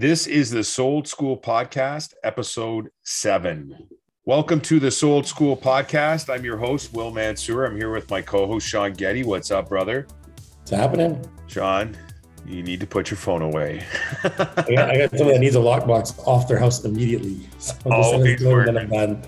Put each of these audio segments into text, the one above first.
This is the Sold School Podcast, episode seven. Welcome to the Sold School Podcast. I'm your host, Will Mansour. I'm here with my co host, Shawn Getty. What's up, brother? What's happening? Shawn, you need to put your phone away. I, got, I got someone that needs a lockbox off their house immediately. So Oh, he's done.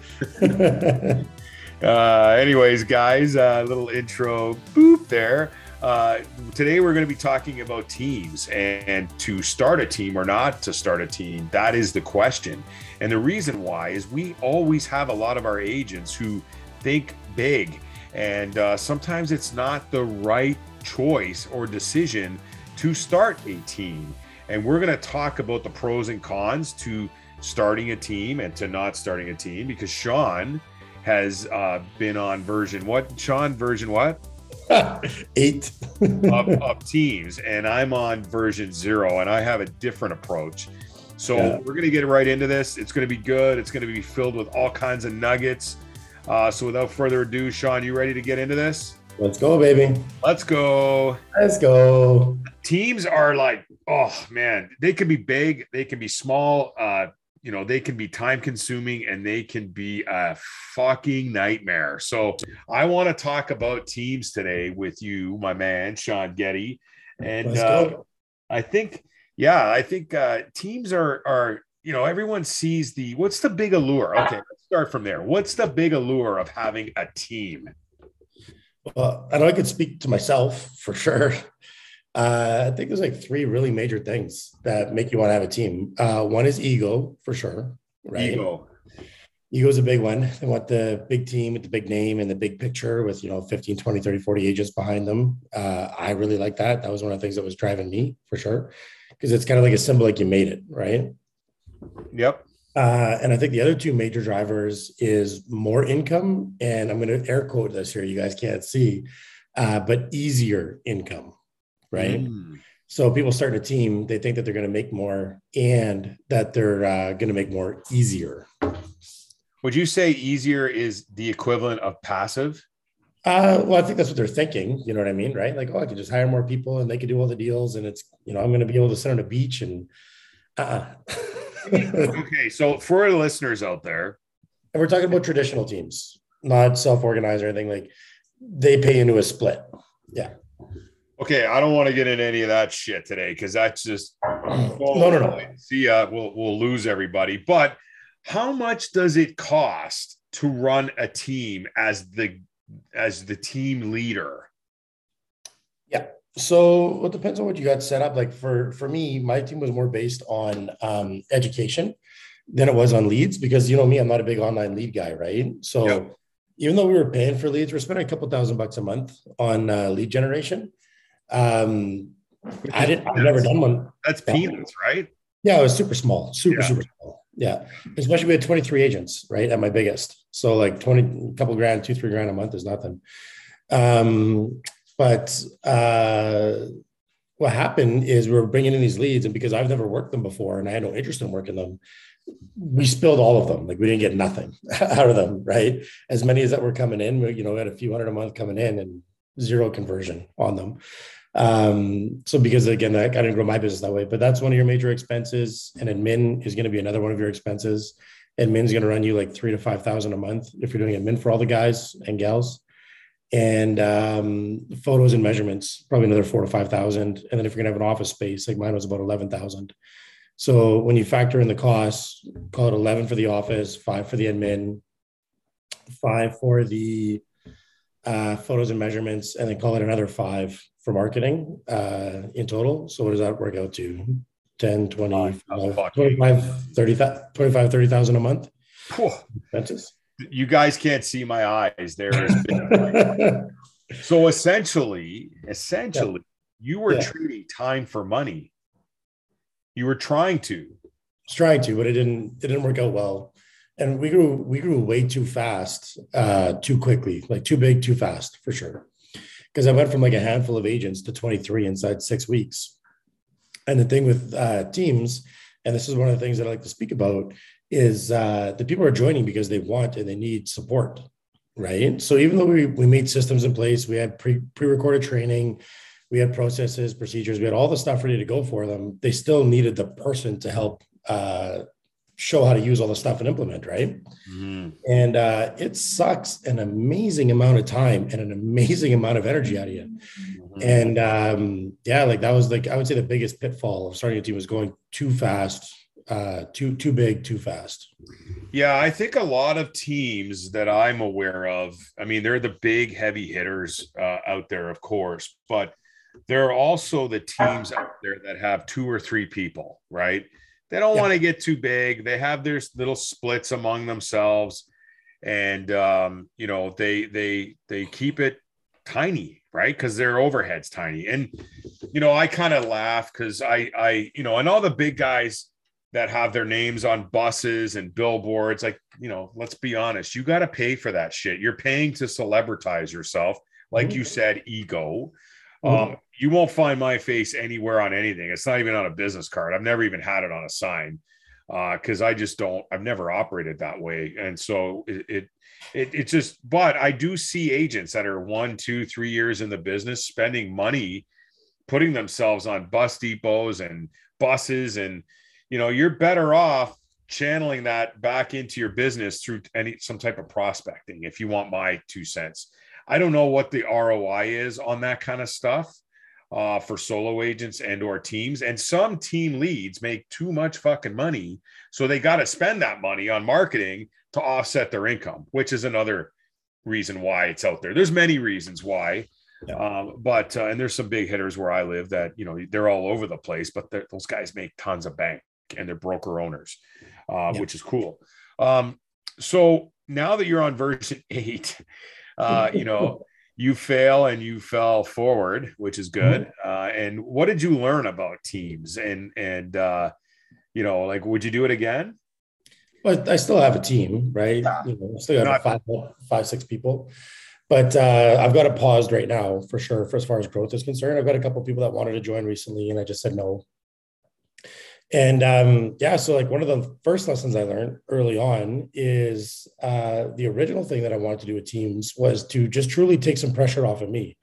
Uh, anyways, guys, a little intro boop there. Uh, today we're going to be talking about teams and to start a team or not to start a team. That is the question. And the reason why is we always have a lot of our agents who think big, and uh, sometimes it's not the right choice or decision to start a team. And we're going to talk about the pros and cons to starting a team and to not starting a team because Shawn has uh, been on version what? Shawn, version what? Eight. of, of teams, and I'm on version zero, and I have a different approach. So Yeah. we're gonna get right into this. It's gonna be good. It's gonna be filled with all kinds of nuggets. Uh, so without further ado, Shawn, you ready to get into this? Let's go, baby. Let's go. Let's go. Teams are like, oh man, they can be big, they can be small. Uh, you know, they can be time consuming and they can be a fucking nightmare. So I want to talk about teams today with you, my man, Shawn Getty. And uh. I think, yeah, I think uh, teams are are you know everyone sees the what's the big allure. Okay, let's start from there. What's the big allure of having a team? Well, I know I could speak to myself for sure. Uh, I think there's like three really major things that make you want to have a team. Uh, one is ego, for sure. Right. Ego. Ego is a big one. They want the big team with the big name and the big picture with, you know, 15, 20, 30, 40 agents behind them. Uh, I really like that. That was one of the things that was driving me for sure. Because it's kind of like a symbol like you made it, right? Yep. Uh, and I think the other two major drivers is more income, and I'm going to air quote this here. You guys can't see, uh, but easier income, right? Mm. So people start a team, they think that they're going to make more, and that they're uh, going to make more easier. Would you say easier is the equivalent of passive? Uh, well, I think that's what they're thinking. You know what I mean, right? Like, oh, I can just hire more people, and they can do all the deals, and it's you know I'm going to be able to sit on a beach and. Uh-uh. okay, so for the listeners out there, and we're talking about traditional teams, not self-organized or anything. Like they pay into a split. Yeah. Okay, I don't want to get into any of that shit today because that's just No, no, no. See, uh, we'll we'll lose everybody. But how much does it cost to run a team as the as the team leader? Yeah. So it depends on what you got set up. Like for for me, my team was more based on um, education than it was on leads because you know me, I'm not a big online lead guy, right? So Yep. even though we were paying for leads, we're spending a couple thousand bucks a month on uh, lead generation. Um, I didn't. I've never done one. That's peanuts, right? Yeah, it was super small, super Yeah. super small. Yeah, especially we had 23 agents, right, at my biggest. So like 20, couple grand, two three grand a month is nothing. Um, but uh, what happened is we were bringing in these leads, and because I've never worked them before, and I had no interest in working them, we spilled all of them. Like we didn't get nothing out of them, right? As many as that were coming in, we, you know, we had a few hundred a month coming in, and zero conversion on them. Um, so because again, I, I didn't grow my business that way, but that's one of your major expenses. And admin is going to be another one of your expenses. Admin's going to run you like three to five thousand a month if you're doing admin for all the guys and gals. And um, photos and measurements, probably another four to five thousand. And then if you're gonna have an office space, like mine was about eleven thousand. So when you factor in the costs, call it eleven for the office, five for the admin, five for the uh, photos and measurements, and then call it another five for marketing uh, in total. So what does that work out to? 10, 20, Oh, fuck. 25, 30, 25, 30,000 a month expenses. You guys can't see my eyes. There is so essentially, essentially, you were Yeah. trading time for money. You were trying to. was trying to, but it didn't, it didn't work out well. And we grew, we grew way too fast, uh, too quickly, like too big, too fast for sure. Because I went from like a handful of agents to 23 inside six weeks. And the thing with uh, teams, and this is one of the things that I like to speak about, is uh, the people are joining because they want and they need support, right? So even though we, we made systems in place, we had pre recorded training, we had processes, procedures, we had all the stuff ready to go for them. They still needed the person to help uh, show how to use all the stuff and implement, right? Mm-hmm. And uh, it sucks an amazing amount of time and an amazing amount of energy out of you. Mm-hmm. And um, yeah, like that was like I would say the biggest pitfall of starting a team was going too fast, uh, too too big, too fast. Yeah, I think a lot of teams that I'm aware of. I mean, they're the big heavy hitters uh, out there, of course, but there are also the teams out there that have two or three people, right? They don't yeah. want to get too big. They have their little splits among themselves, and um, you know they they they keep it tiny, right? Because their overhead's tiny. And you know, I kind of laugh because I I you know, and all the big guys that have their names on buses and billboards, like you know, let's be honest, you got to pay for that shit. You're paying to celebritize yourself, like mm-hmm. you said, ego. Mm-hmm. Um, you won't find my face anywhere on anything. It's not even on a business card. I've never even had it on a sign because uh, I just don't. I've never operated that way, and so it, it it it just. But I do see agents that are one, two, three years in the business spending money, putting themselves on bus depots and buses, and you know you're better off channeling that back into your business through any some type of prospecting. If you want my two cents, I don't know what the ROI is on that kind of stuff uh, for solo agents and or teams. And some team leads make too much fucking money, so they got to spend that money on marketing to offset their income, which is another reason why it's out there. There's many reasons why. Yeah. Um, but uh, and there's some big hitters where I live that you know they're all over the place, but those guys make tons of bank and they're broker owners, uh, yeah. which is cool. Um, so now that you're on version eight, uh, you know, you fail and you fell forward, which is good. Mm-hmm. Uh, and what did you learn about teams? And and uh, you know, like, would you do it again? But I still have a team, right? Yeah. You know, I still have five, five, six people. But uh, I've got it paused right now for sure. For as far as growth is concerned, I've got a couple people that wanted to join recently, and I just said no and um, yeah, so like one of the first lessons I learned early on is uh, the original thing that I wanted to do with teams was to just truly take some pressure off of me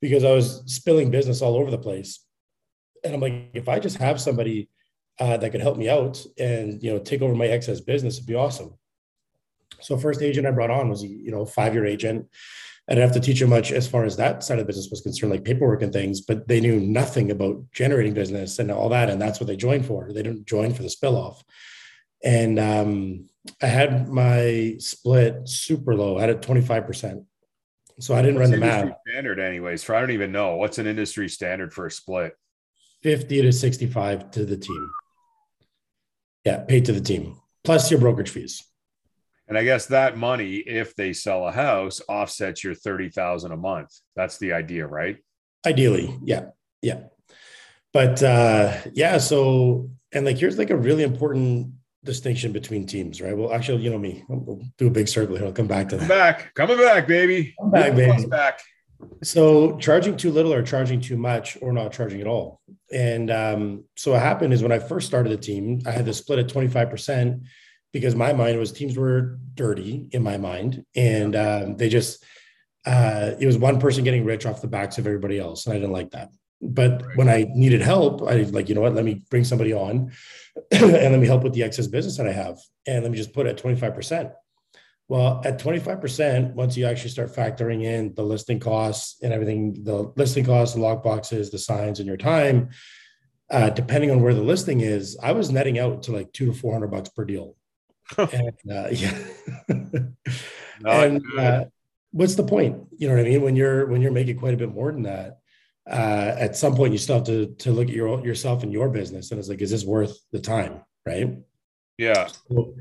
because I was spilling business all over the place. And I'm like, if I just have somebody uh, that could help me out and you know take over my excess business, it'd be awesome. So first agent I brought on was you know five year agent. I didn't have to teach them much as far as that side of the business was concerned, like paperwork and things, but they knew nothing about generating business and all that. And that's what they joined for. They didn't join for the spill off. And um, I had my split super low. I had it 25%. So I didn't What's run the math. Standard, anyways. For I don't even know what's an industry standard for a split. 50 to 65 to the team. Yeah, paid to the team, plus your brokerage fees. And I guess that money, if they sell a house, offsets your 30,000 a month. That's the idea, right? Ideally. Yeah. Yeah. But uh yeah, so and like here's like a really important distinction between teams, right? Well, actually, you know me, we'll do a big circle here. I'll come back to that. Come back, coming back, baby. Come back, baby. Back. So charging too little or charging too much or not charging at all. And um, so what happened is when I first started the team, I had to split at 25% because my mind was teams were dirty in my mind, and um, they just uh, it was one person getting rich off the backs of everybody else, and I didn't like that. But right. when I needed help, I was like, you know what, let me bring somebody on and let me help with the excess business that I have. And let me just put it at 25%. Well, at 25%, once you actually start factoring in the listing costs and everything, the listing costs, the lock boxes, the signs, and your time, uh, depending on where the listing is, I was netting out to like two to 400 bucks per deal and uh, yeah. and uh, what's the point? You know what I mean? When you're when you're making quite a bit more than that, uh, at some point you still have to to look at your yourself and your business, and it's like, is this worth the time? Right? Yeah. So,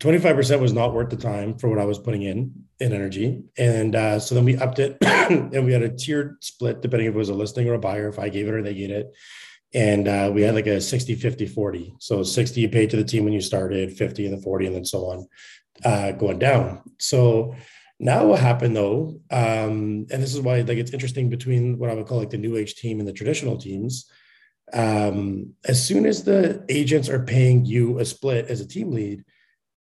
25% was not worth the time for what I was putting in in energy. And uh, so then we upped it and we had a tiered split depending if it was a listing or a buyer, if I gave it or they get it and uh, we had like a 60 50 40 so 60 you paid to the team when you started 50 and the 40 and then so on uh, going down so now what happened though um, and this is why like it's interesting between what i would call like the new age team and the traditional teams um, as soon as the agents are paying you a split as a team lead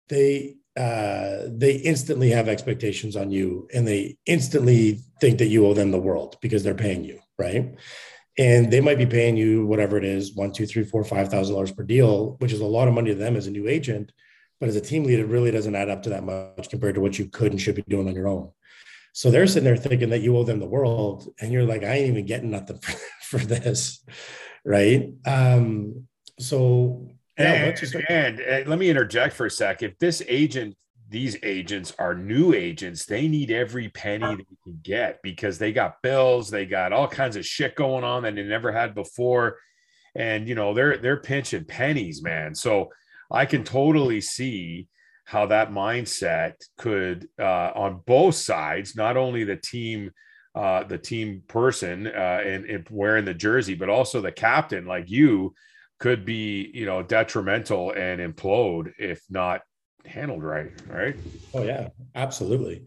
they uh, they instantly have expectations on you and they instantly think that you owe them the world because they're paying you right? And they might be paying you whatever it is, one, two, three, four, five thousand dollars per deal, which is a lot of money to them as a new agent. But as a team lead, it really doesn't add up to that much compared to what you could and should be doing on your own. So they're sitting there thinking that you owe them the world, and you're like, I ain't even getting nothing for, for this, right? Um, so and, and, and let me interject for a sec. If this agent, these agents are new agents, they need every penny they can get because they got bills, they got all kinds of shit going on that they never had before, and you know they're they're pinching pennies, man. So I can totally see how that mindset could uh, on both sides, not only the team, uh, the team person uh, and, and wearing the jersey, but also the captain, like you, could be you know detrimental and implode if not handled right. Right. Oh yeah, absolutely.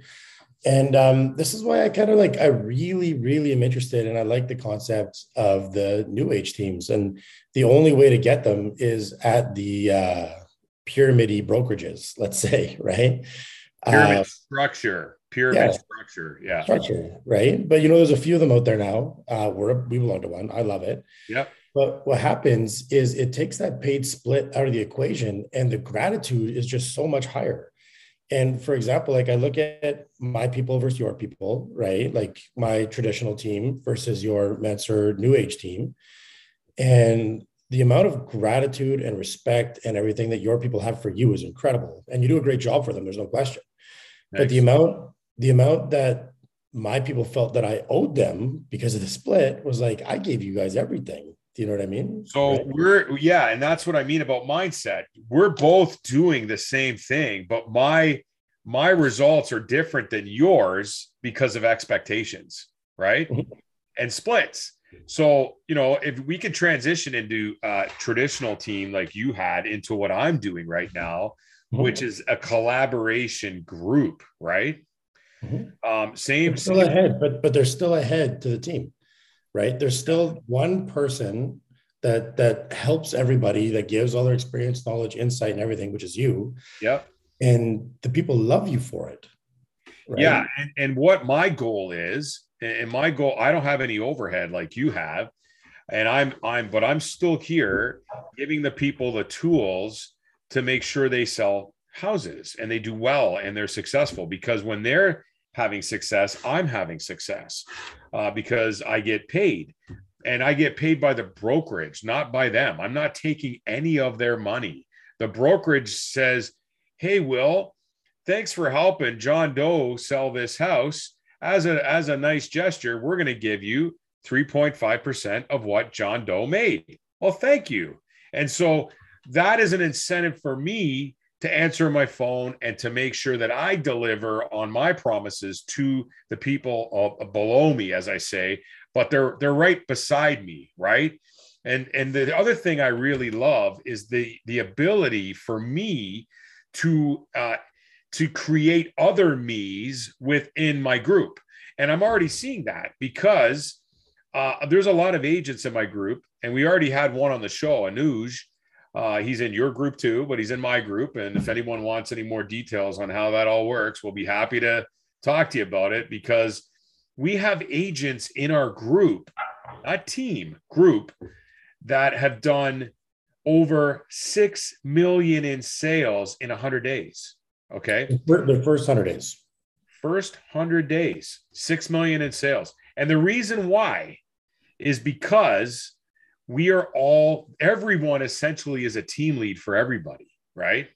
And um, this is why I kind of like, I really, really am interested and I like the concept of the new age teams. And the only way to get them is at the, uh, pyramidy brokerages, let's say, right? Pyramid uh, structure, pyramid yeah, structure, yeah, structure, right? But you know, there's a few of them out there now. Uh, we're we belong to one. I love it. Yep. But what happens is it takes that paid split out of the equation, and the gratitude is just so much higher. And for example, like I look at my people versus your people, right? Like my traditional team versus your Mentor New Age team. And the amount of gratitude and respect and everything that your people have for you is incredible and you do a great job for them there's no question but the amount the amount that my people felt that i owed them because of the split was like i gave you guys everything do you know what i mean so right? we're yeah and that's what i mean about mindset we're both doing the same thing but my my results are different than yours because of expectations right mm-hmm. and splits so, you know, if we could transition into a traditional team like you had into what I'm doing right now, mm-hmm. which is a collaboration group, right? Mm-hmm. Um, same, they're still same. ahead, but but they're still ahead to the team, right? There's still one person that that helps everybody, that gives all their experience, knowledge, insight, and everything, which is you. Yeah. And the people love you for it. Right? Yeah. And, and what my goal is and my goal i don't have any overhead like you have and i'm i'm but i'm still here giving the people the tools to make sure they sell houses and they do well and they're successful because when they're having success i'm having success uh, because i get paid and i get paid by the brokerage not by them i'm not taking any of their money the brokerage says hey will thanks for helping john doe sell this house as a as a nice gesture, we're going to give you 3.5% of what John Doe made. Well, thank you. And so that is an incentive for me to answer my phone and to make sure that I deliver on my promises to the people below me, as I say, but they're they're right beside me, right? And and the other thing I really love is the the ability for me to uh, to create other me's within my group. And I'm already seeing that because uh, there's a lot of agents in my group, and we already had one on the show, Anuj. Uh, he's in your group too, but he's in my group. And if anyone wants any more details on how that all works, we'll be happy to talk to you about it because we have agents in our group, not team, group, that have done over 6 million in sales in 100 days. Okay. The first 100 days. First 100 days, 6 million in sales. And the reason why is because we are all, everyone essentially is a team lead for everybody, right?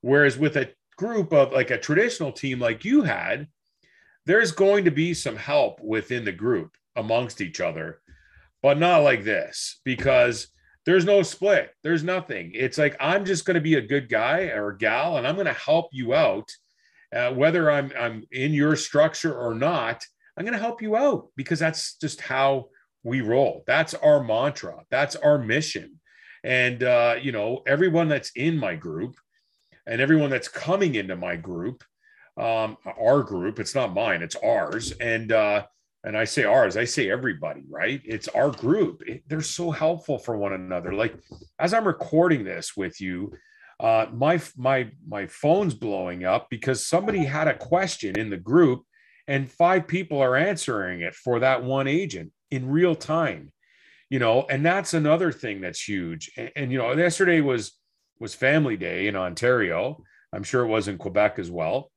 Whereas with a group of like a traditional team like you had, there's going to be some help within the group amongst each other, but not like this because there's no split. There's nothing. It's like I'm just going to be a good guy or gal, and I'm going to help you out, uh, whether I'm I'm in your structure or not. I'm going to help you out because that's just how we roll. That's our mantra. That's our mission. And uh, you know, everyone that's in my group, and everyone that's coming into my group, um, our group. It's not mine. It's ours. And uh, and I say ours, I say everybody, right? It's our group. It, they're so helpful for one another. Like as I'm recording this with you, uh, my my my phone's blowing up because somebody had a question in the group, and five people are answering it for that one agent. In real time you know and that's another thing that's huge. And, and, you know yesterday was was family day in ontario. I'm sure it was in quebec as well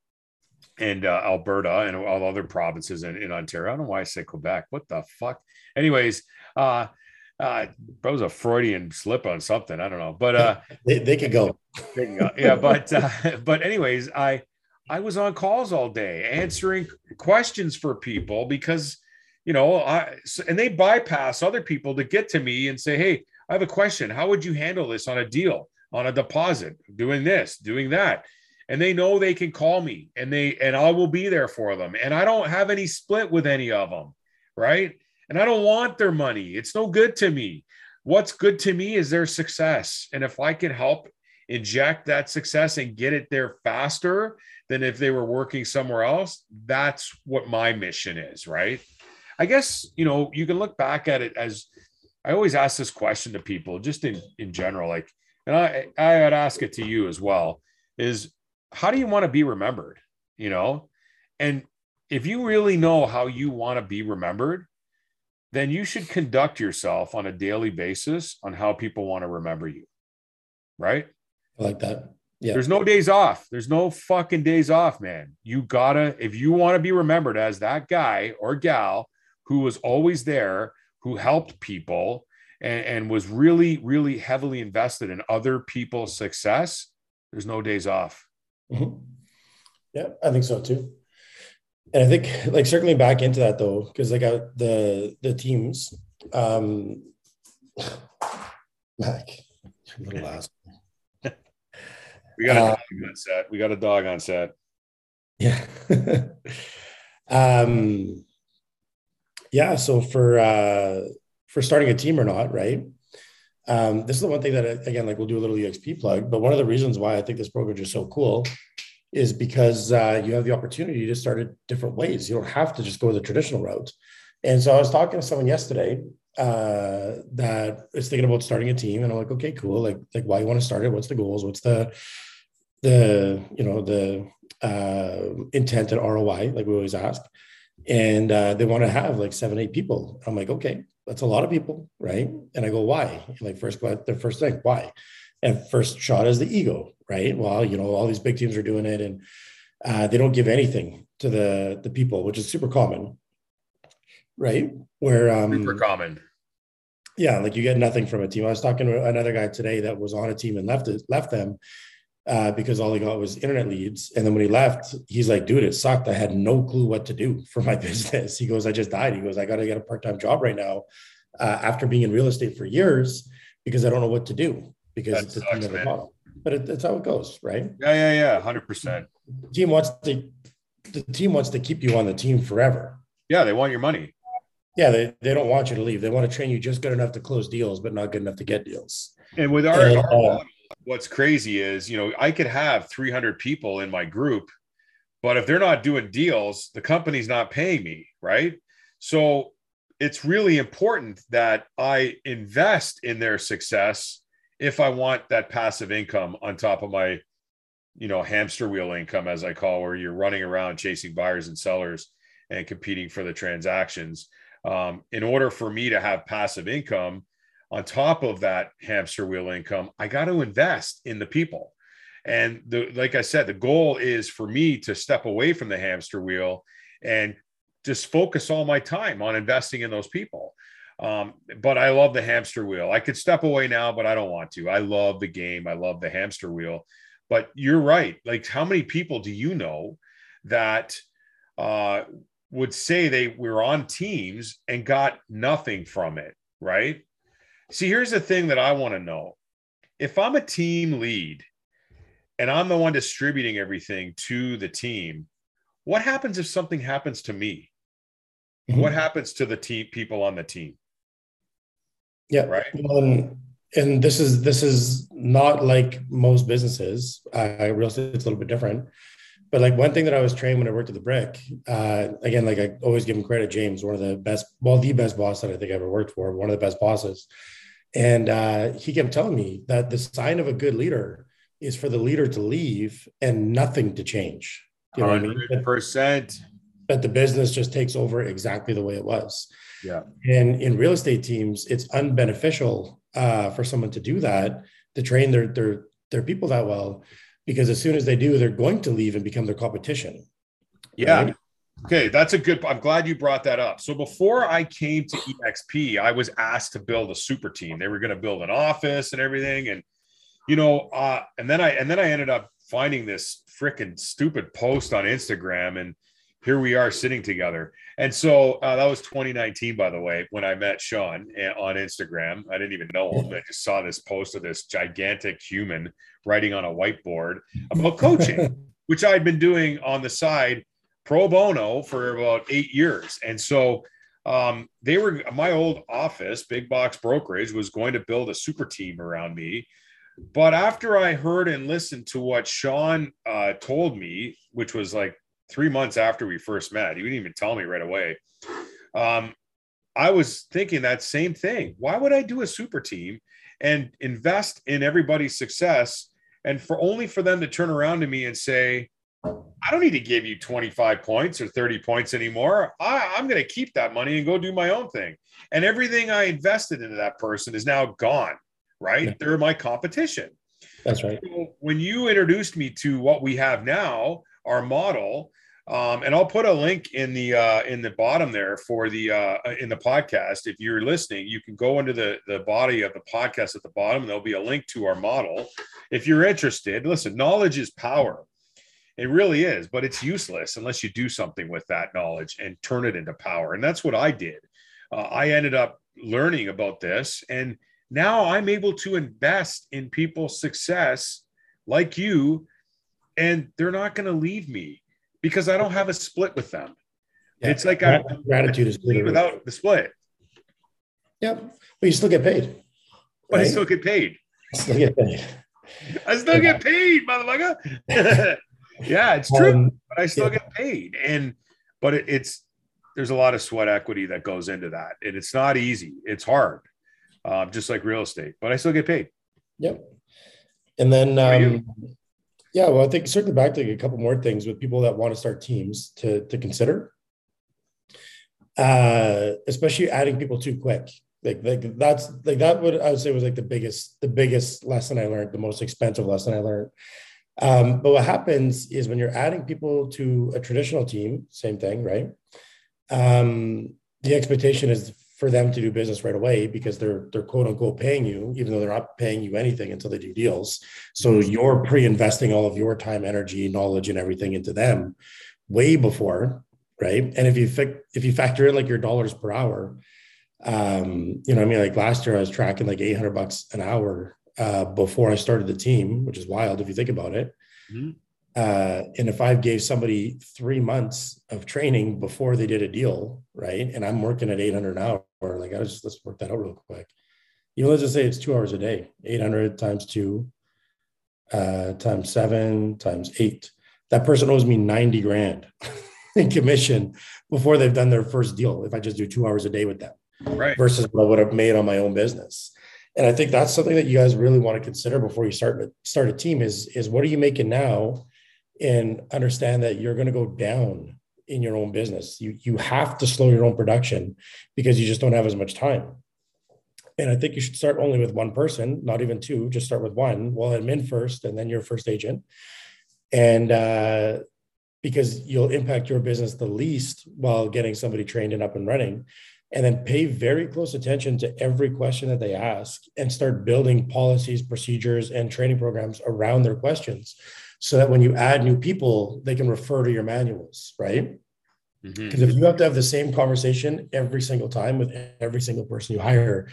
and uh, alberta and all other provinces in, in ontario. I don't know why i say quebec. What the fuck? Anyways uh uh that was a freudian slip on something. I don't know. But uh they, they could go. Yeah but uh, but anyways i i was on calls all day answering questions for people because you know, I and they bypass other people to get to me and say, "Hey, I have a question. How would you handle this on a deal, on a deposit, doing this, doing that?" And they know they can call me and they and I will be there for them. And I don't have any split with any of them, right? And I don't want their money. It's no good to me. What's good to me is their success. And if I can help inject that success and get it there faster than if they were working somewhere else, that's what my mission is, right? I guess, you know, you can look back at it as I always ask this question to people just in, in general, like, and I, I would ask it to you as well is how do you want to be remembered? You know, and if you really know how you want to be remembered, then you should conduct yourself on a daily basis on how people want to remember you. Right. I like that. Yeah. There's no days off. There's no fucking days off, man. You gotta, if you want to be remembered as that guy or gal who was always there, who helped people, and, and was really, really heavily invested in other people's success, there's no days off. Mm-hmm. Yeah, I think so too. And I think like circling back into that though, because like uh, the the teams, um, Mac, little ass. we got a uh, dog on set. We got a dog on set. Yeah. um, yeah. So for uh, for starting a team or not, right? Um, this is the one thing that again, like we'll do a little EXP plug, but one of the reasons why I think this program is so cool is because uh, you have the opportunity to start it different ways. You don't have to just go the traditional route. And so I was talking to someone yesterday uh, that is thinking about starting a team, and I'm like, okay, cool. Like, like why you want to start it? What's the goals? What's the the you know the uh, intent and ROI? Like we always ask and uh, they want to have like seven, eight people. I'm like, okay, that's a lot of people, right? And I go, why? And like first, the first thing, why? And first shot is the ego, right? Well, you know, all these big teams are doing it, and uh, they don't give anything to the the people, which is super common, right? Where um, super common. Yeah, like you get nothing from a team. I was talking to another guy today that was on a team and left it, left them, uh, because all he got was internet leads. And then when he left, he's like, dude, it sucked. I had no clue what to do for my business. He goes, I just died. He goes, I got to get a part time job right now uh, after being in real estate for years because I don't know what to do because that it's a sucks, team model. But it, that's how it goes, right? Yeah, yeah, yeah, hundred percent. Team wants to, the team wants to keep you on the team forever. Yeah, they want your money. Yeah, they, they don't want you to leave. They want to train you just good enough to close deals, but not good enough to get deals. And with our, and, our uh, what's crazy is, you know, I could have 300 people in my group, but if they're not doing deals, the company's not paying me, right? So it's really important that I invest in their success if I want that passive income on top of my, you know, hamster wheel income, as I call, where you're running around chasing buyers and sellers and competing for the transactions. Um, in order for me to have passive income, on top of that hamster wheel income, I got to invest in the people. And the, like I said, the goal is for me to step away from the hamster wheel and just focus all my time on investing in those people. Um, but I love the hamster wheel. I could step away now, but I don't want to. I love the game. I love the hamster wheel. But you're right. Like, how many people do you know that uh, would say they were on teams and got nothing from it? Right. See, here's the thing that I want to know. If I'm a team lead and I'm the one distributing everything to the team, what happens if something happens to me? Mm-hmm. What happens to the team people on the team? Yeah. Right. Um, and this is this is not like most businesses. Uh, real estate it's a little bit different. But like one thing that I was trained when I worked at the Brick, uh, again, like I always give him credit, James, one of the best, well, the best boss that I think I ever worked for, one of the best bosses. And uh, he kept telling me that the sign of a good leader is for the leader to leave and nothing to change. You know 100%. What I mean? That the business just takes over exactly the way it was. Yeah. And in real estate teams, it's unbeneficial uh, for someone to do that to train their their their people that well, because as soon as they do, they're going to leave and become their competition. Yeah. Right? Okay, that's a good. I'm glad you brought that up. So before I came to EXP, I was asked to build a super team. They were going to build an office and everything, and you know, uh, and then I and then I ended up finding this freaking stupid post on Instagram, and here we are sitting together. And so uh, that was 2019, by the way, when I met Shawn eh, on Instagram. I didn't even know him. I just saw this post of this gigantic human writing on a whiteboard about coaching, which I'd been doing on the side pro bono for about eight years. And so um, they were my old office, big box brokerage, was going to build a super team around me. But after I heard and listened to what Shawn uh, told me, which was like three months after we first met, he didn't even tell me right away. Um, I was thinking that same thing. Why would I do a super team and invest in everybody's success and for only for them to turn around to me and say, I don't need to give you 25 points or 30 points anymore. I, I'm going to keep that money and go do my own thing. And everything I invested into that person is now gone, right? Yeah. They're my competition. That's right. So when you introduced me to what we have now, our model, um, and I'll put a link in the uh, in the bottom there for the uh, in the podcast. If you're listening, you can go into the the body of the podcast at the bottom, and there'll be a link to our model. If you're interested, listen, knowledge is power. It really is, but it's useless unless you do something with that knowledge and turn it into power. And that's what I did. Uh, I ended up learning about this, and now I'm able to invest in people's success like you, and they're not going to leave me because I don't have a split with them. Yeah. It's like I, gratitude is without the split. Yep, but you still get paid. But I still get paid. I still get paid. I still get paid, motherfucker. Yeah, it's true. Um, but I still yeah. get paid. And but it, it's there's a lot of sweat equity that goes into that. And it's not easy. It's hard. Um, just like real estate, but I still get paid. Yep. And then um, yeah, well, I think circling back to a couple more things with people that want to start teams to to consider. Uh, especially adding people too quick. Like, like that's like that would I would say was like the biggest the biggest lesson I learned, the most expensive lesson I learned um, but what happens is when you're adding people to a traditional team, same thing, right? Um, the expectation is for them to do business right away because they're they're quote unquote paying you, even though they're not paying you anything until they do deals. So you're pre-investing all of your time, energy, knowledge, and everything into them way before, right? And if you fi- if you factor in like your dollars per hour, um, you know, I mean, like last year I was tracking like 800 bucks an hour uh, before I started the team, which is wild if you think about it. Mm-hmm. Uh, and if I gave somebody three months of training before they did a deal, right, and I'm working at 800 an hour, like I just let's work that out real quick. You know, let's just say it's two hours a day, 800 times two, uh, times seven, times eight. That person owes me 90 grand in commission before they've done their first deal. If I just do two hours a day with them, right, versus what I would have made on my own business and I think that's something that you guys really want to consider before you start start a team is is what are you making now, and understand that you're going to go down in your own business. You you have to slow your own production because you just don't have as much time. And I think you should start only with one person, not even two. Just start with one. Well, admin first, and then your first agent, and uh, because you'll impact your business the least while getting somebody trained and up and running and then pay very close attention to every question that they ask and start building policies, procedures, and training programs around their questions so that when you add new people, they can refer to your manuals, right? Because mm-hmm. if you have to have the same conversation every single time with every single person you hire,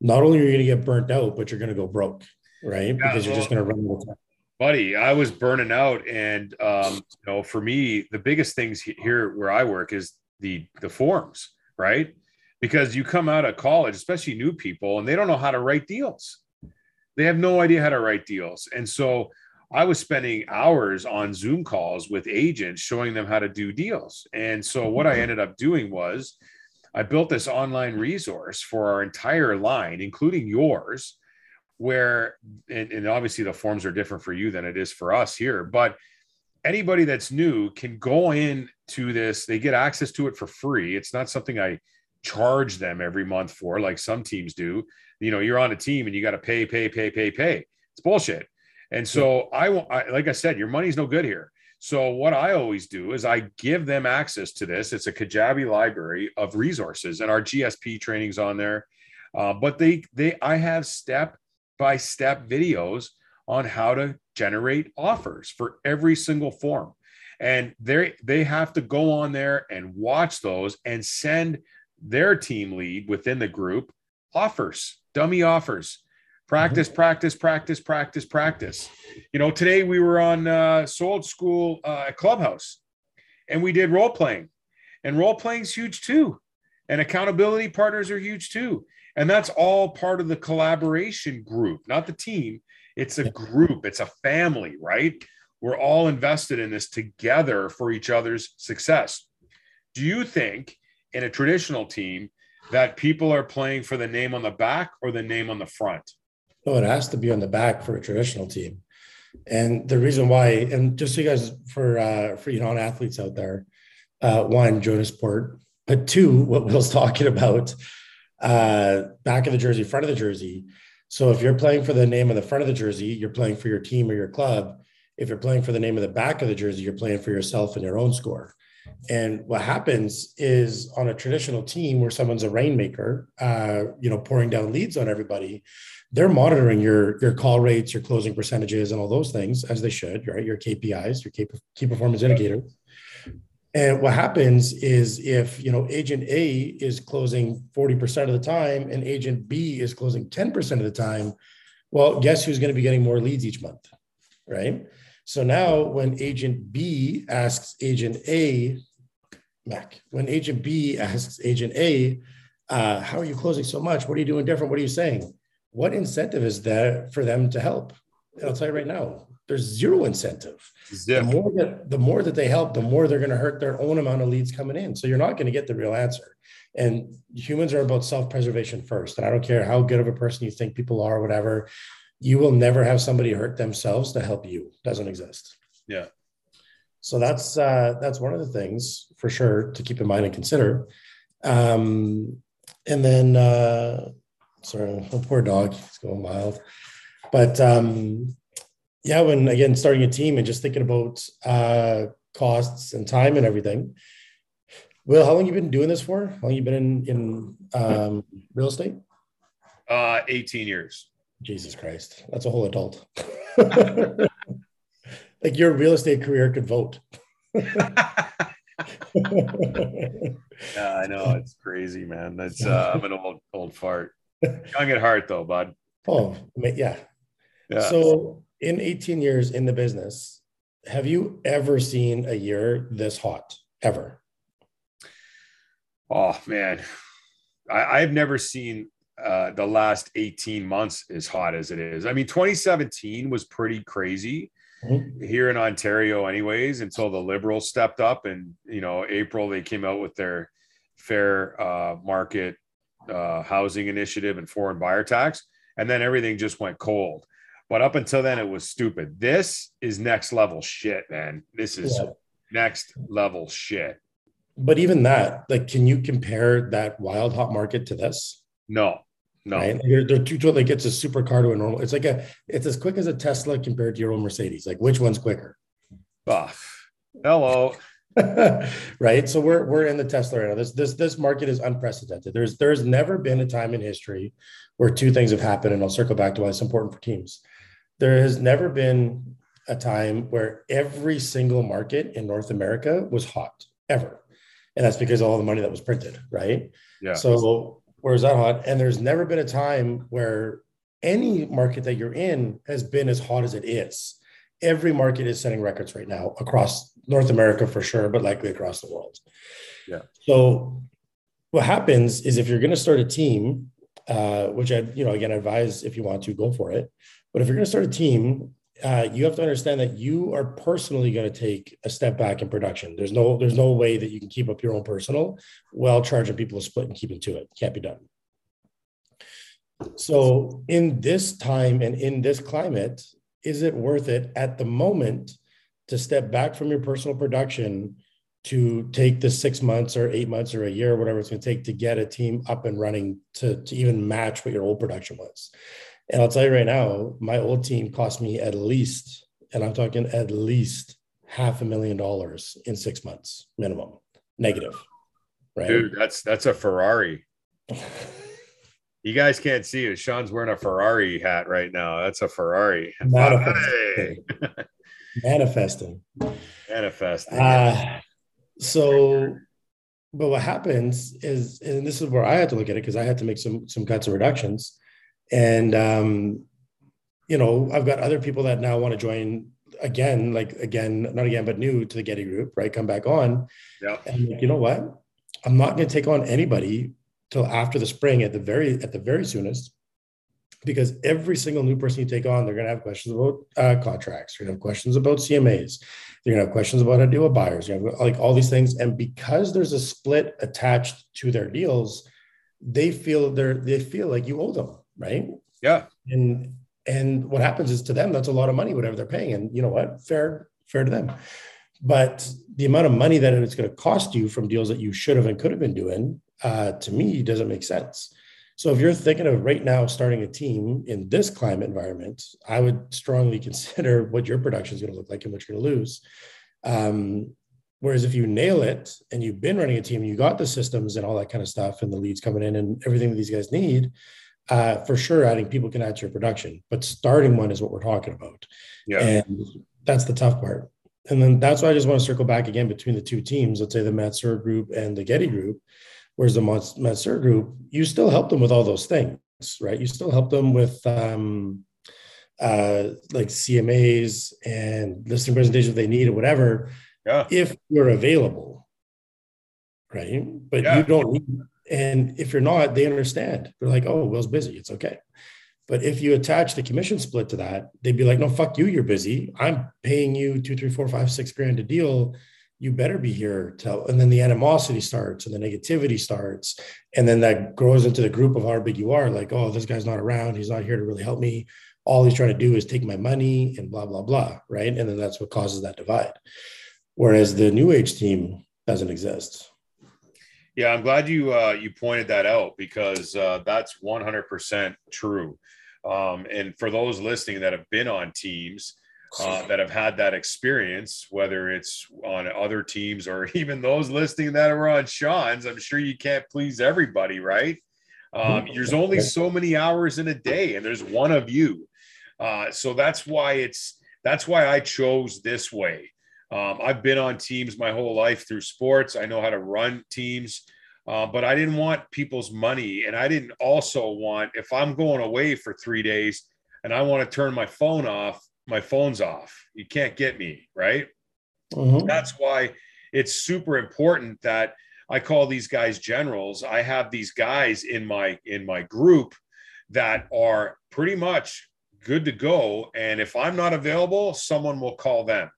not only are you going to get burnt out, but you're going to go broke, right? Yeah, because you're just going to run out of time. Buddy, I was burning out, and um, you know, for me, the biggest things here where I work is the the forms, right? Because you come out of college, especially new people, and they don't know how to write deals. They have no idea how to write deals. And so I was spending hours on Zoom calls with agents showing them how to do deals. And so what I ended up doing was I built this online resource for our entire line, including yours, where, and, and obviously the forms are different for you than it is for us here, but anybody that's new can go in to this, they get access to it for free. It's not something I charge them every month for, like some teams do. You know, you're on a team and you got to pay, pay, pay, pay, pay. It's bullshit. And so I want, like I said, your money's no good here. So what I always do is I give them access to this. It's a Kajabi library of resources, and our GSP trainings on there. Uh, but they they I have step by step videos on how to generate offers for every single form, and they they have to go on there and watch those and send their team lead within the group offers, dummy offers. Practice mm-hmm. practice practice practice practice. You know today we were on uh, sold school uh, clubhouse and we did role playing and role playing is huge too and accountability partners are huge too and that's all part of the collaboration group not the team. It's a group it's a family right? We're all invested in this together for each other's success. Do you think in a traditional team that people are playing for the name on the back or the name on the front no, it has to be on the back for a traditional team. And the reason why, and just so you guys for uh, for you know athletes out there, uh, one, Jonas Port, but two, what Will's talking about, uh, back of the jersey, front of the jersey. So if you're playing for the name of the front of the jersey, you're playing for your team or your club. If you're playing for the name of the back of the jersey, you're playing for yourself and your own score. And what happens is on a traditional team where someone's a rainmaker, uh, you know, pouring down leads on everybody, they're monitoring your your call rates, your closing percentages, and all those things as they should, right? Your KPIs, your key, key performance indicators. And what happens is if you know agent A is closing 40% of the time and agent B is closing 10% of the time, well, guess who's going to be getting more leads each month? Right. So now when agent B asks agent A, Mac, when agent B asks agent A, uh, how are you closing so much? What are you doing different? What are you saying? what incentive is there for them to help? And I'll tell you right now, there's zero incentive. Zip. The more that the more that they help, the more they're going to hurt their own amount of leads coming in. So you're not going to get the real answer. And humans are about self-preservation first. And I don't care how good of a person you think people are, whatever. You will never have somebody hurt themselves to help you. Doesn't exist. Yeah. So that's uh, that's one of the things for sure to keep in mind and consider. Um, and then uh, sorry, oh, poor dog, he's going wild. But um, yeah, when again starting a team and just thinking about uh, costs and time and everything. Will, how long you been doing this for? How long you been in in um, real estate? Uh, 18 years. Jesus Christ, that's a whole adult. like your real estate career could vote. yeah, I know it's crazy, man. That's uh, I'm an old old fart. Young at heart, though, bud. Oh, yeah. yeah. So, in 18 years in the business, have you ever seen a year this hot? Ever? Oh man, I, have never seen uh, the last 18 months as hot as it is. I mean, 2017 was pretty crazy mm-hmm. here in Ontario, anyways, until the Liberals stepped up and you know April they came out with their fair uh, market uh, housing initiative and foreign buyer tax, and then everything just went cold. But up until then, it was stupid. This is next level shit, man. This is yeah. next level shit. But even that, like, can you compare that wild hot market to this? No, no. Right? They're, they're two, like it's a supercar to a normal. It's like a, it's as quick as a Tesla compared to your own Mercedes. Like, which one's quicker? Oh, hello. right. So we're we're in the Tesla right now. This this this market is unprecedented. There's there's never been a time in history where two things have happened, and I'll circle back to why it's important for teams. There has never been a time where every single market in North America was hot ever, and that's because of all the money that was printed, right? Yeah. So where's that hot? And there's never been a time where any market that you're in has been as hot as it is. Every market is setting records right now across North America for sure, but likely across the world. Yeah. So what happens is if you're going to start a team, uh, which I, you know, again, I advise if you want to go for it. But if you're going to start a team, uh, you have to understand that you are personally going to take a step back in production. There's no, there's no way that you can keep up your own personal while charging people a split and keeping to it. Can't be done. So in this time and in this climate, is it worth it at the moment to step back from your personal production to take the six months or eight months or a year, or whatever it's going to take to get a team up and running to, to even match what your old production was. And I'll tell you right now, my old team cost me at least, and I'm talking at least half a million dollars in six months minimum negative. Right. Dude, that's that's a Ferrari. you guys can't see it. Shawn's wearing a Ferrari hat right now. That's a Ferrari. Manifesting. Manifesting. Manifesting. Uh, so but what happens is and this is where i had to look at it because i had to make some some cuts and reductions and um you know i've got other people that now want to join again like again not again but new to the getty group right come back on yeah and like, you know what i'm not going to take on anybody till after the spring at the very at the very soonest because every single new person you take on, they're going to have questions about uh, contracts. They're going to have questions about CMAs. They're going to have questions about how to deal with buyers. You know, like all these things. And because there's a split attached to their deals, they feel they're they feel like you owe them, right? Yeah. And and what happens is to them that's a lot of money, whatever they're paying. And you know what? Fair fair to them. But the amount of money that it's going to cost you from deals that you should have and could have been doing, uh, to me, doesn't make sense. So if you're thinking of right now starting a team in this climate environment, I would strongly consider what your production is going to look like and what you're going to lose. Um, whereas if you nail it and you've been running a team, you got the systems and all that kind of stuff and the leads coming in and everything that these guys need, uh, for sure, adding people can add to your production. But starting one is what we're talking about. Yeah. And that's the tough part. And then that's why I just want to circle back again between the two teams, let's say the Mansour group and the Getty group Whereas the Mansour group, you still help them with all those things, right? You still help them with um, uh, like CMAs and listing presentations they need or whatever, yeah. if you're available, right? But yeah. you don't need, and if you're not, they understand. They're like, oh, Will's busy. It's okay. But if you attach the commission split to that, they'd be like, no, fuck you, you're busy. I'm paying you two, three, four, five, six grand a deal. You better be here to and then the animosity starts and the negativity starts. And then that grows into the group of how big you are like oh this guy's not around. He's not here to really help me. All he's trying to do is take my money and blah blah blah. Right? And then that's what causes that divide. Whereas the new age team doesn't exist yeah i'm glad you uh, you pointed that out because uh, that's 100% true um, and for those listening that have been on teams uh, that have had that experience, whether it's on other teams or even those listening that are on Shawn's. I'm sure you can't please everybody, right? Um, mm-hmm. there's only so many hours in a day, and there's one of you. Uh, so that's why it's that's why I chose this way. Um, I've been on teams my whole life through sports. I know how to run teams, uh, but I didn't want people's money, and I didn't also want if I'm going away for three days and I want to turn my phone off my phone's off. You can't get me, right? Mm-hmm. That's why it's super important that I call these guys generals. I have these guys in my in my group that are pretty much good to go and if I'm not available, someone will call them.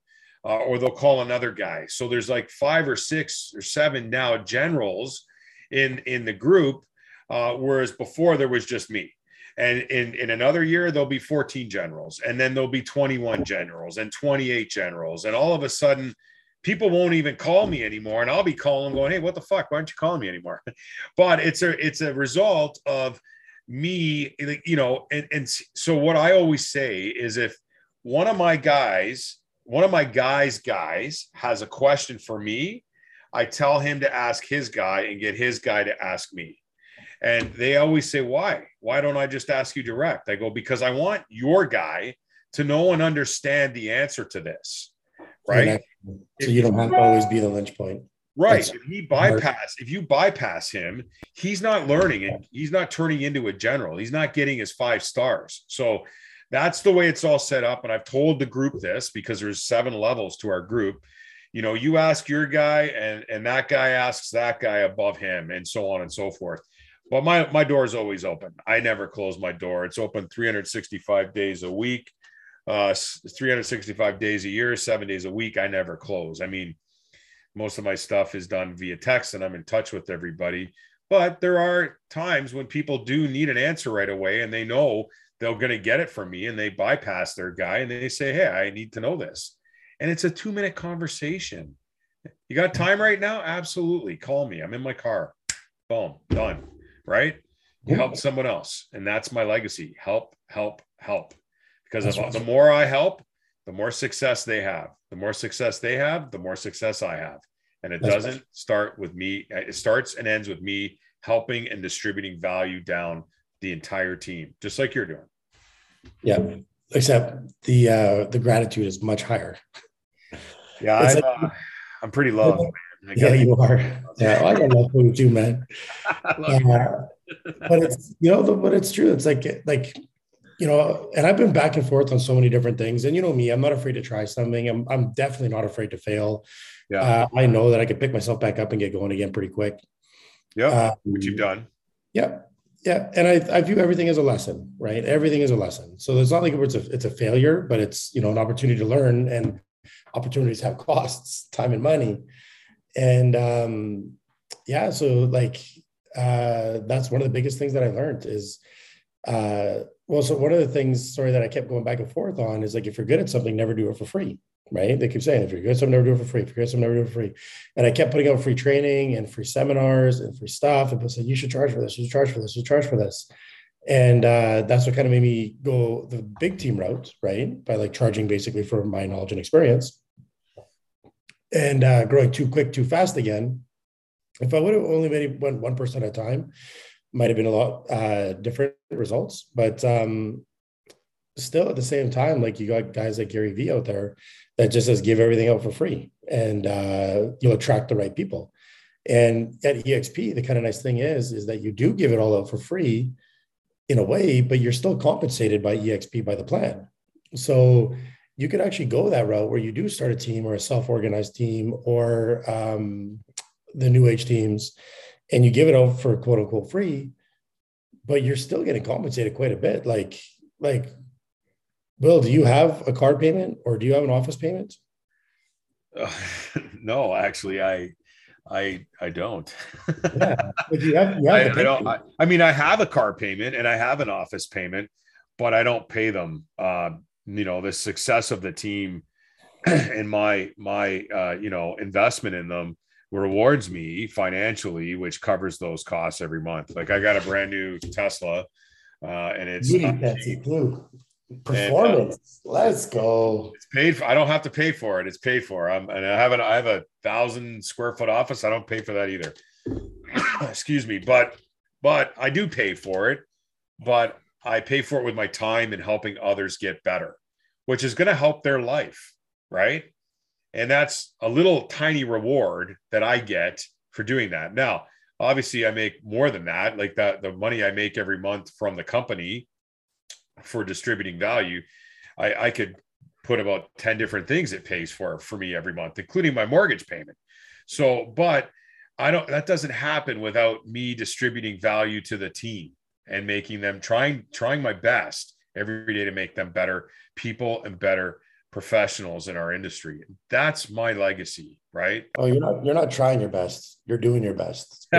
Uh, or they'll call another guy. So there's like five or six or seven now generals in in the group, uh, whereas before there was just me. And in, in another year there'll be 14 generals and then there'll be 21 generals and 28 generals. And all of a sudden people won't even call me anymore and i'll be calling going hey what the fuck? Why aren't you calling me anymore? But it's a it's a result of me you know and, and so what i always say is if one of my guys one of my guys guys has a question for me i tell him to ask his guy and get his guy to ask me and they always say, Why? Why don't I just ask you direct? I go, Because I want your guy to know and understand the answer to this. Right. So if, you don't have to always be the lynch point. Right. That's if he bypass, if you bypass him, he's not learning and he's not turning into a general. He's not getting his five stars. So that's the way it's all set up. And I've told the group this because there's seven levels to our group. You know, you ask your guy and and that guy asks that guy above him and so on and so forth. But my my door is always open. I never close my door. It's open 365 days a week, uh, 365 days a year, seven days a week. I never close. I mean, most of my stuff is done via text, and I'm in touch with everybody. But there are times when people do need an answer right away, and they know they're going to get it from me, and they bypass their guy and they say, "Hey, I need to know this," and it's a two minute conversation You got time right now? Absolutely. Call me. I'm in my car. Boom, done. Right? You help someone else. And that's my legacy. Help, help, help. Because the more I help, the more success they have. The more success they have, the more success I have. And it that's doesn't start with me. It starts and ends with me helping and distributing value down the entire team, just like you're doing. Yeah. Except the uh the gratitude is much higher. Yeah, I'm, like, uh, I'm pretty low. Yeah, you are. Yeah, well, I got love for you too, man. uh, but it's you know, but it's true. It's like like you know, and I've been back and forth on so many different things. And you know me, I'm not afraid to try something. I'm I'm definitely not afraid to fail. Yeah, uh, I know that I can pick myself back up and get going again pretty quick. Yeah, um, what you've done. Yeah, yeah, and I, I view everything as a lesson, right? Everything is a lesson. So it's not like it's a it's a failure, but it's you know an opportunity to learn, and opportunities have costs, time and money, and um, yeah, so like uh, that's one of the biggest things that I learned is uh, well, so one of the things, sorry, that I kept going back and forth on is like if you're good at something, never do it for free, right? They keep saying if you're good something, never do it for free. If you're good something, never do it for free. And I kept putting out free training and free seminars and free stuff. And people said, you should charge for this, you should charge for this, you should charge for this. And uh, that's what kind of made me go the big team route, right? By like charging basically for my knowledge and experience and uh, growing too quick, too fast again. If I would have only made went one percent at a time, might have been a lot uh, different results. But um, still, at the same time, like you got guys like Gary Vee out there that just says give everything out for free, and uh, you'll attract the right people. And at EXP, the kind of nice thing is is that you do give it all out for free, in a way, but you're still compensated by EXP by the plan. So you could actually go that route where you do start a team or a self-organized team or um, the new age teams and you give it out for quote unquote free but you're still getting compensated quite a bit like like Will, do you have a card payment or do you have an office payment? Uh, no, actually, I, I, I don't. yeah, but you have, you have I, I, don't. I, I, mean, I have a car payment and I have an office payment, but I don't pay them. Uh, you know the success of the team and my my uh, you know investment in them rewards me financially, which covers those costs every month. Like I got a brand new Tesla, uh, and it's performance. And, uh, Let's go. It's paid for. I don't have to pay for it. It's paid for. I'm and I have an I have a thousand square foot office. I don't pay for that either. Excuse me, but but I do pay for it. But I pay for it with my time and helping others get better, which is going to help their life, right? And that's a little tiny reward that I get for doing that. Now, obviously, I make more than that. Like that, the money I make every month from the company for distributing value, I, I could put about 10 different things it pays for for me every month, including my mortgage payment. So, but I don't, that doesn't happen without me distributing value to the team and making them trying trying my best every day to make them better people and better professionals in our industry. That's my legacy, right? Oh, you're not you're not trying your best. You're doing your best.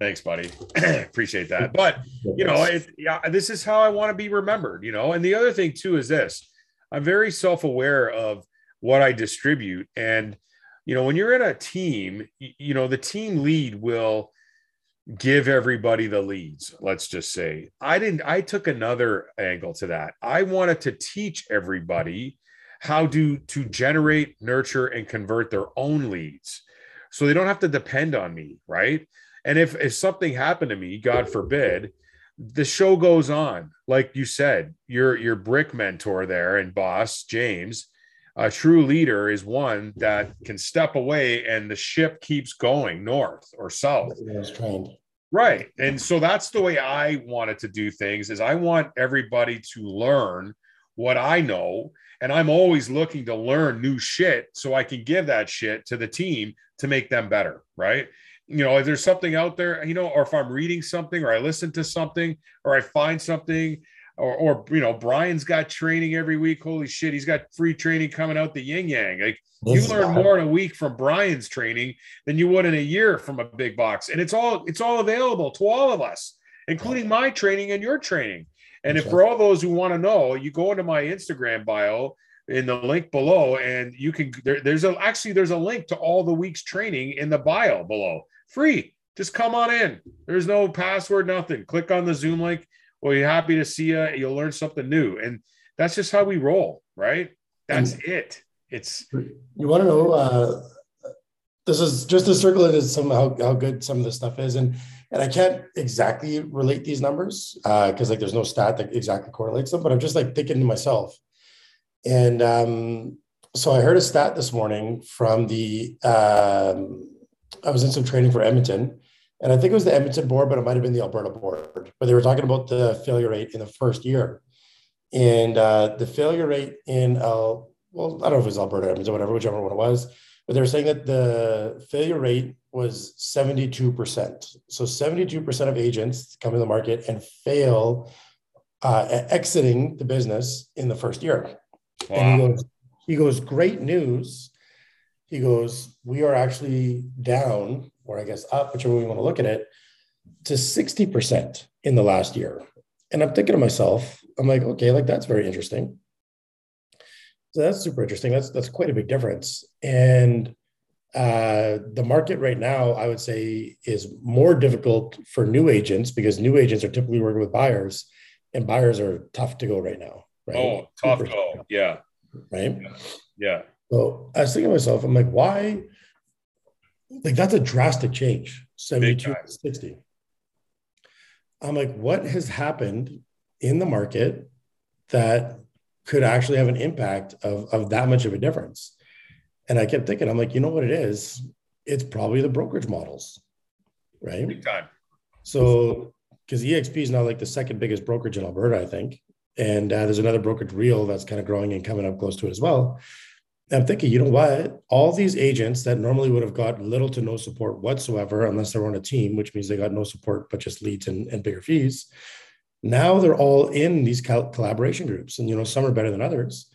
Thanks, buddy. Appreciate that. But you know, it, yeah, this is how I want to be remembered. You know, and the other thing too is this: I'm very self-aware of what I distribute, and you know, when you're in a team, you know, the team lead will give everybody the leads let's just say i didn't i took another angle to that i wanted to teach everybody how to to generate nurture and convert their own leads so they don't have to depend on me right and if if something happened to me god forbid the show goes on like you said your your brick mentor there and boss james a true leader is one that can step away and the ship keeps going north or south. Right. And so that's the way I wanted to do things is I want everybody to learn what I know and I'm always looking to learn new shit so I can give that shit to the team to make them better, right? You know, if there's something out there, you know, or if I'm reading something or I listen to something or I find something or, or you know, Brian's got training every week. Holy shit, he's got free training coming out the yin yang. Like you learn more in a week from Brian's training than you would in a year from a big box, and it's all it's all available to all of us, including my training and your training. And if for all those who want to know, you go into my Instagram bio, in the link below, and you can there, there's a actually there's a link to all the week's training in the bio below. Free. Just come on in. There's no password, nothing. Click on the Zoom link. Well, you're happy to see you. You'll learn something new. And that's just how we roll, right? That's and it. It's you want to know uh this is just to circle it as some how, how good some of this stuff is. And and I can't exactly relate these numbers because uh, like there's no stat that exactly correlates them, but I'm just like thinking to myself. And um, so I heard a stat this morning from the um, I was in some training for Edmonton, and I think it was the Edmonton board, but it might have been the Alberta board. But they were talking about the failure rate in the first year, and uh, the failure rate in uh, well, I don't know if it was Alberta, Edmonton, whatever, whichever one it was, but they were saying that the failure rate was 72%. So 72% of agents come in the market and fail uh, exiting the business in the first year. Wow. And he goes, he goes, great news. He goes, we are actually down, or I guess up, whichever way you want to look at it, to 60% in the last year. And I'm thinking to myself, I'm like, okay, like that's very interesting. So that's super interesting. That's that's quite a big difference. And uh, the market right now, I would say, is more difficult for new agents because new agents are typically working with buyers, and buyers are tough to go right now. Right? Oh, tough to go. Yeah. Right. Yeah. yeah. So I was thinking to myself, I'm like, why? Like that's a drastic change, 72 to 60. I'm like, what has happened in the market that could actually have an impact of, of that much of a difference? And I kept thinking, I'm like, you know what it is? It's probably the brokerage models, right? Big time. So, because EXP is now like the second biggest brokerage in Alberta, I think. And uh, there's another brokerage real that's kind of growing and coming up close to it as well. I'm thinking, you know what? All these agents that normally would have got little to no support whatsoever, unless they're on a team, which means they got no support but just leads and, and bigger fees. Now they're all in these collaboration groups, and you know some are better than others,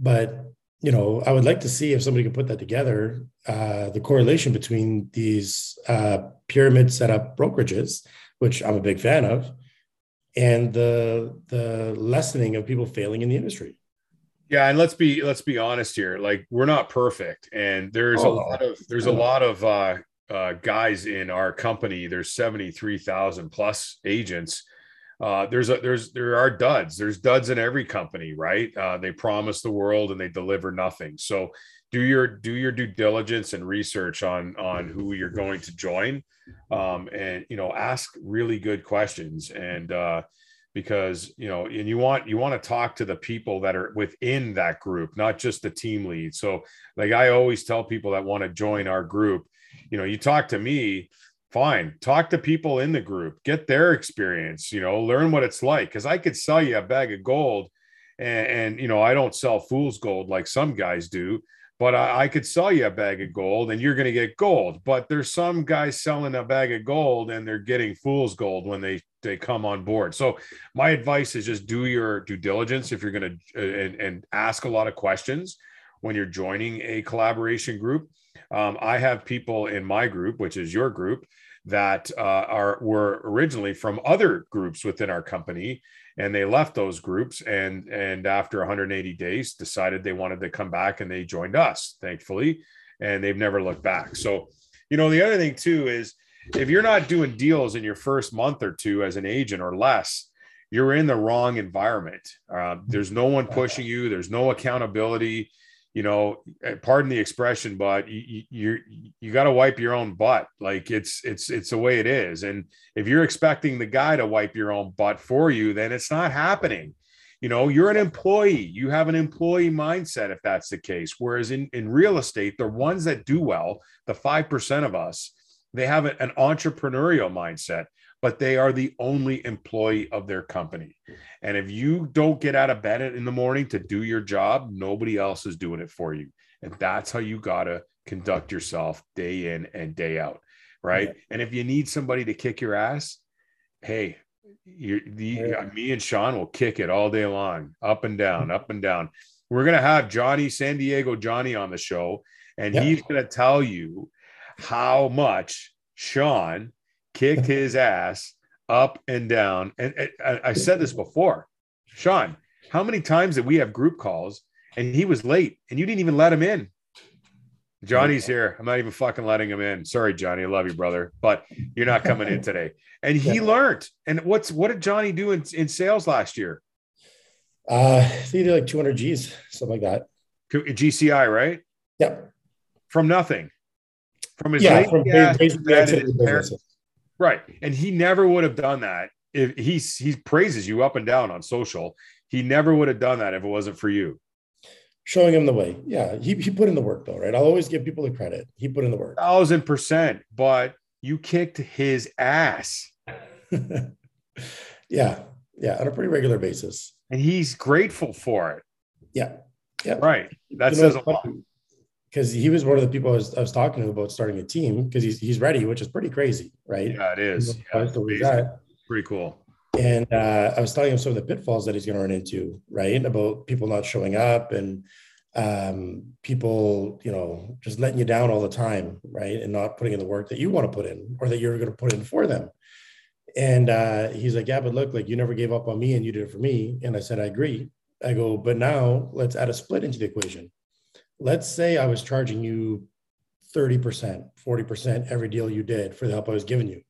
but you know, I would like to see if somebody can put that together, uh, the correlation between these uh, pyramid setup brokerages, which I'm a big fan of, and the the lessening of people failing in the industry. Yeah, and let's be let's be honest here. Like we're not perfect, and there's oh, a lot of there's a lot of uh, uh, guys in our company. There's seventy three thousand plus agents uh, there's a there's there are duds. There's duds in every company, right? Uh, they promise the world and they deliver nothing. So do your do your due diligence and research on on who you're going to join, um, and you know ask really good questions and uh, because you know and you want you want to talk to the people that are within that group, not just the team lead. So like I always tell people that want to join our group, you know, you talk to me fine. Talk to people in the group. Get their experience you know learn what it's like. Because i could sell you a bag of gold and, and, you know i don't sell fool's gold like some guys do but I, I could sell you a bag of gold and you're going to get gold. But there's some guys selling a bag of gold and they're getting fool's gold when they they come on board. So my advice is just do your due diligence if you're going to uh, and, and ask a lot of questions when you're joining a collaboration group. Um, I have people in my group, which is your group, that uh, are were originally from other groups within our company, and they left those groups and and after 180 days decided they wanted to come back and they joined us, thankfully, and they've never looked back. So, you know, the other thing too is if you're not doing deals in your first month or two as an agent or less, you're in the wrong environment. Uh, there's no one pushing you. There's no accountability you know, eh, pardon the expression, but you you, you got to wipe your own butt. Like it's it's it's the way it is. And if you're expecting the guy to wipe your own butt for you, then it's not happening. You know, you're an employee. You have an employee mindset if that's the case. Whereas in in real estate, the ones that do well, the five percent of us, they have an entrepreneurial mindset but they are the only employee of their company. And if you don't get out of bed in the morning to do your job, nobody else is doing it for you. And that's how you got to conduct yourself day in and day out. Right. Yeah. And if you need somebody to kick your ass, hey, you the yeah. Uh, me and Shawn will kick it all day long, up and down, up and down. We're gonna have Johnny San Diego Johnny on the show, and yeah. he's gonna tell you how much Shawn kicked his ass up and down. And, I said this before, Shawn, how many times did we have group calls and he was late, and you didn't even let him in. Johnny's here. I'm not even fucking letting him in. Sorry, Johnny. I love you, brother, but you're not coming in today. And he learned. And what's what did Johnny do in, in sales last year? Uh, he did like 200 G's, something like that. GCI, right? Yep. From nothing. From his yeah, from right. And he never would have done that if he's he praises you up and down on social. He never would have done that if it wasn't for you showing him the way. Yeah, he, he put in the work though, right? I'll always give people the credit. He put in the work. Thousand percent. But you kicked his ass. yeah, yeah, on a pretty regular basis. And he's grateful for it. Yeah, yeah. Right. That you know, says a lot. Because he was one of the people I was, I was talking to about starting a team because he's he's ready, which is pretty crazy, right? Yeah, it is. Yeah, pretty cool. And uh, I was telling him some of the pitfalls that he's going to run into, right? About people not showing up and um, people, you know, just letting you down all the time, right? And not putting in the work that you want to put in or that you're going to put in for them. And uh, he's like, yeah, but look, like you never gave up on me and you did it for me. And I said, I agree. I go, but now let's add a split into the equation. Let's say I was charging you 30%, 40% every deal you did for the help I was giving you.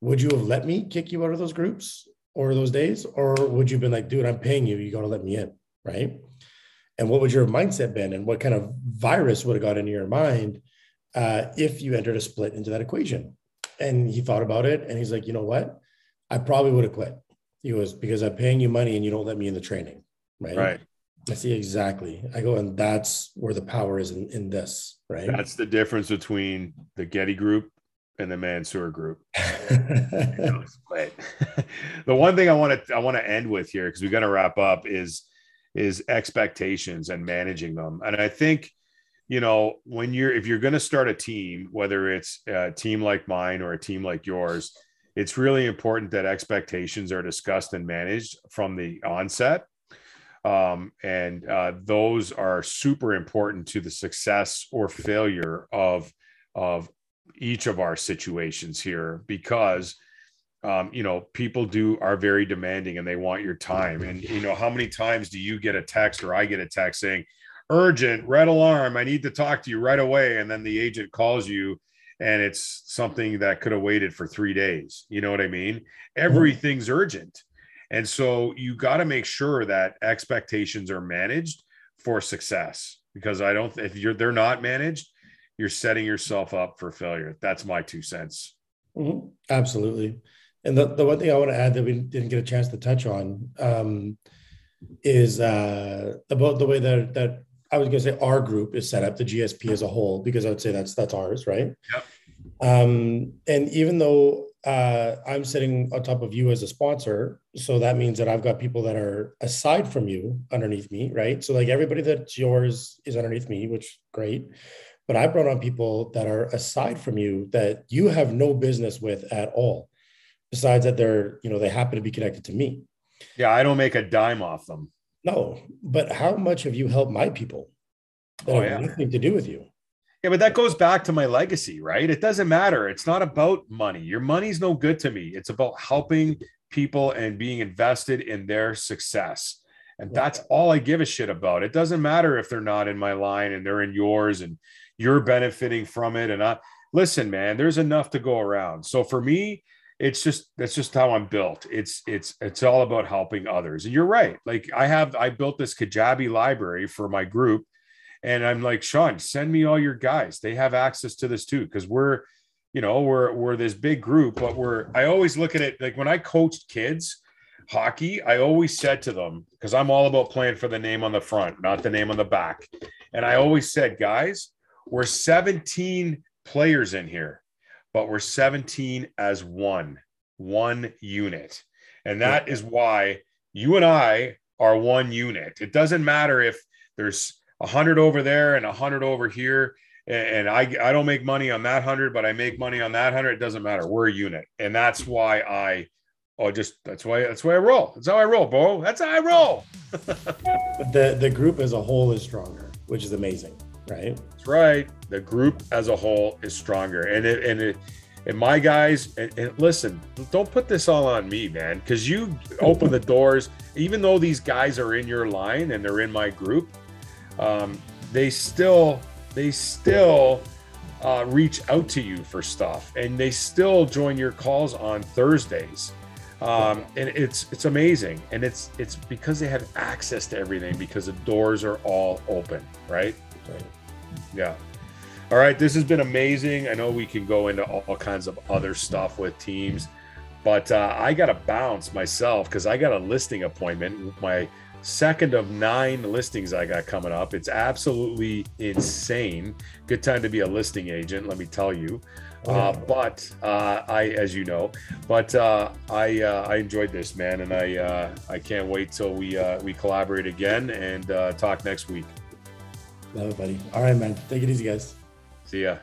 Would you have let me kick you out of those groups? or those days? Or would you have been like, dude, I'm paying you, you got to let me in, right? And what would your mindset been? And what kind of virus would have got into your mind uh, if you entered a split into that equation? And he thought about it and he's like, you know what? I probably would have quit. He was because I'm paying you money and you don't let me in the training, right? Right. I see exactly. I go, and that's where the power is in, in this, right? That's the difference between the Getty group and the Mansour group. the one thing I want to I want to end with here because we're going to wrap up is is expectations and managing them. And I think you know when you're if you're going to start a team, whether it's a team like mine or a team like yours, it's really important that expectations are discussed and managed from the onset. Um, and uh, those are super important to the success or failure of of each of our situations here because um, you know people do are very demanding and they want your time. And you know how many times do you get a text or i get a text saying urgent red alarm i need to talk to you right away and then the agent calls you and it's something that could have waited for three days. You know what i mean? Everything's urgent and so you got to make sure that expectations are managed for success because i don't if you're they're not managed you're setting yourself up for failure. That's my two cents. Mm-hmm. Absolutely. And the, the one thing I want to add that we didn't get a chance to touch on um, is uh, about the way that that I was going to say our group is set up, the GSP as a whole, because I would say that's that's ours, right? Yep. Um, and even though uh, I'm sitting on top of you as a sponsor, so that means that I've got people that are aside from you underneath me, right? So like everybody that's yours is underneath me, which great. But I brought on people that are aside from you that you have no business with at all, besides that they're, you know, they happen to be connected to me. Yeah, I don't make a dime off them. No, but how much have you helped my people that oh, have yeah. nothing to do with you? Yeah, but that goes back to my legacy, right? It doesn't matter. It's not about money. Your money's no good to me. It's about helping people and being invested in their success. And that's all I give a shit about. It doesn't matter if they're not in my line and they're in yours and you're benefiting from it. And I listen, man, there's enough to go around. So for me, it's just that's just how I'm built. It's it's it's all about helping others. And you're right. Like I have I built this Kajabi library for my group. And I'm like, Shawn, send me all your guys. They have access to this too. Cause we're, you know, we're we're this big group, but we're I always look at it like when I coached kids hockey, I always said to them, because I'm all about playing for the name on the front, not the name on the back. And I always said, guys, we're 17 players in here, but we're 17 as one, one unit. And that is why you and I are one unit. It doesn't matter if there's a hundred over there and a hundred over here. And I, I don't make money on that hundred, but I make money on that hundred. It doesn't matter. We're a unit. And that's why I Oh, just that's why that's why I roll. That's how I roll, bro. That's how I roll. the the group as a whole is stronger, which is amazing right? That's right. The group as a whole is stronger, and it and it and my guys and, and listen, don't put this all on me, man, because you open the doors. Even though these guys are in your line and they're in my group, um, they still they still uh, reach out to you for stuff, and they still join your calls on Thursdays. Um, and it's it's amazing, and it's it's because they have access to everything because the doors are all open, right? Right. Yeah. All right, this has been amazing. I know we can go into all kinds of other stuff with teams, but uh, I got to bounce myself because I got a listing appointment. with My second of nine listings I got coming up. It's absolutely insane. Good time to be a listing agent, let me tell you. Uh, but uh, I, as you know, but uh, I uh, I enjoyed this man, and I uh, I can't wait till we uh, we collaborate again and talk next week. Love it, buddy. All right, man. Take it easy, guys. See ya.